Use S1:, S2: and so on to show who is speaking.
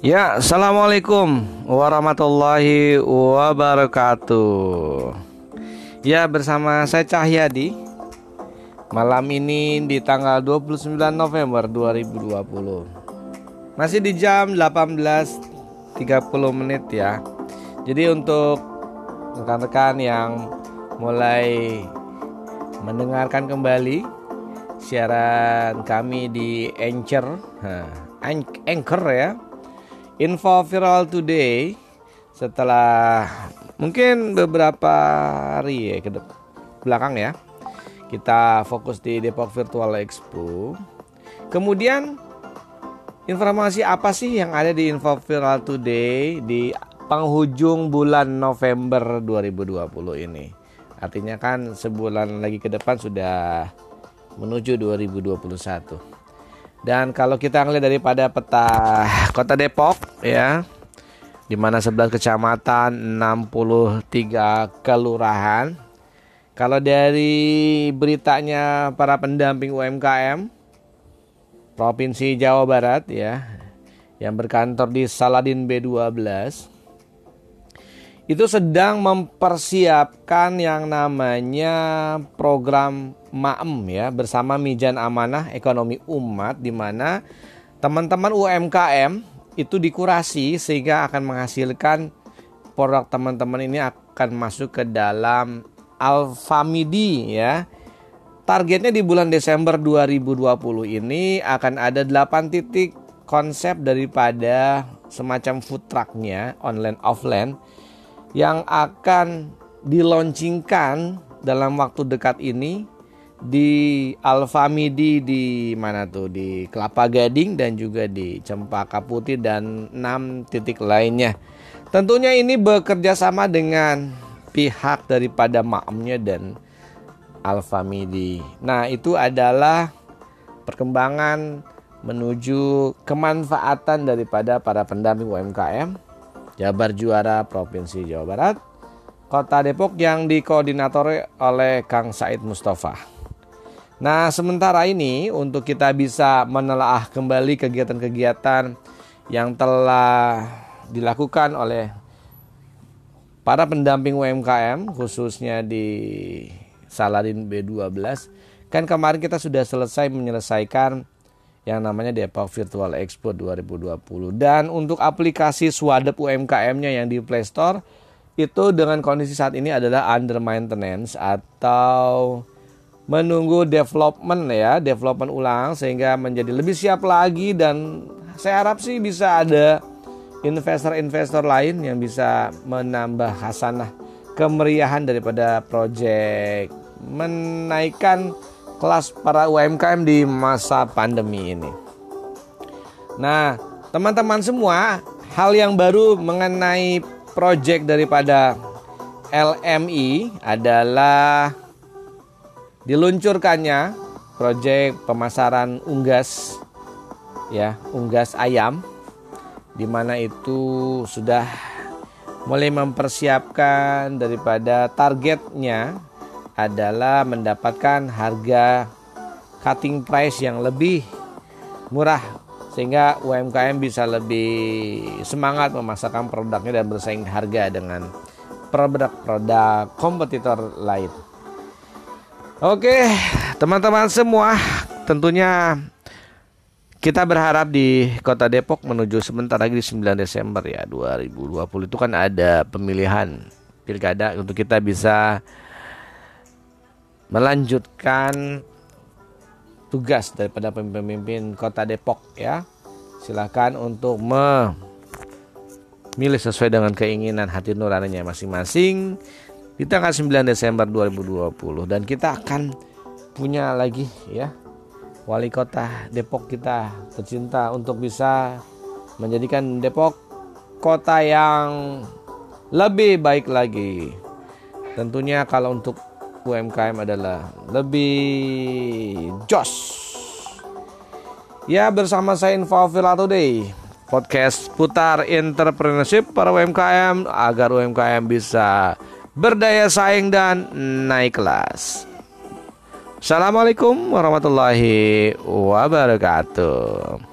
S1: Ya, assalamualaikum warahmatullahi wabarakatuh. Ya, bersama saya Cahyadi. Malam ini di tanggal 29 November 2020. Masih di jam 18.30 menit ya. Jadi untuk rekan-rekan yang mulai mendengarkan kembali siaran kami di Anchor, Anchor ya info viral today setelah mungkin beberapa hari ya ke belakang ya. Kita fokus di Depok Virtual Expo. Kemudian informasi apa sih yang ada di info viral today di penghujung bulan November 2020 ini? Artinya kan sebulan lagi ke depan sudah menuju 2021 dan kalau kita ngelihat daripada peta Kota Depok ya di mana 11 kecamatan, 63 kelurahan. Kalau dari beritanya para pendamping UMKM Provinsi Jawa Barat ya yang berkantor di Saladin B12 itu sedang mempersiapkan yang namanya program MAEM ya bersama Mijan Amanah Ekonomi Umat di mana teman-teman UMKM itu dikurasi sehingga akan menghasilkan produk teman-teman ini akan masuk ke dalam Alfamidi ya. Targetnya di bulan Desember 2020 ini akan ada 8 titik konsep daripada semacam food trucknya online offline yang akan dilaunchingkan dalam waktu dekat ini di Alfamidi di mana tuh di Kelapa Gading dan juga di Cempaka Putih dan enam titik lainnya. Tentunya ini bekerja sama dengan pihak daripada makmnya dan Alfamidi. Nah, itu adalah perkembangan menuju kemanfaatan daripada para pendamping UMKM Jabar Juara Provinsi Jawa Barat, Kota Depok yang dikoordinatori oleh Kang Said Mustafa. Nah, sementara ini untuk kita bisa menelaah kembali kegiatan-kegiatan yang telah dilakukan oleh para pendamping UMKM khususnya di Saladin B12 kan kemarin kita sudah selesai menyelesaikan yang namanya Depok Virtual Expo 2020. Dan untuk aplikasi Swadep UMKM-nya yang di Play Store itu dengan kondisi saat ini adalah under maintenance atau menunggu development ya, development ulang sehingga menjadi lebih siap lagi dan saya harap sih bisa ada investor-investor lain yang bisa menambah hasanah kemeriahan daripada project menaikkan kelas para UMKM di masa pandemi ini. Nah, teman-teman semua, hal yang baru mengenai proyek daripada LMI adalah diluncurkannya proyek pemasaran unggas ya, unggas ayam di mana itu sudah mulai mempersiapkan daripada targetnya adalah mendapatkan harga cutting price yang lebih murah sehingga UMKM bisa lebih semangat memasarkan produknya dan bersaing harga dengan produk-produk kompetitor lain. Oke, teman-teman semua, tentunya kita berharap di Kota Depok menuju sebentar lagi di 9 Desember ya 2020 itu kan ada pemilihan pilkada untuk kita bisa melanjutkan tugas daripada pemimpin kota Depok ya. Silakan untuk memilih sesuai dengan keinginan hati nuraninya masing-masing di tanggal 9 Desember 2020 dan kita akan punya lagi ya wali kota Depok kita tercinta untuk bisa menjadikan Depok kota yang lebih baik lagi. Tentunya kalau untuk UMKM adalah lebih jos. Ya bersama saya Info Villa Today Podcast putar entrepreneurship para UMKM Agar UMKM bisa berdaya saing dan naik kelas. Assalamualaikum warahmatullahi wabarakatuh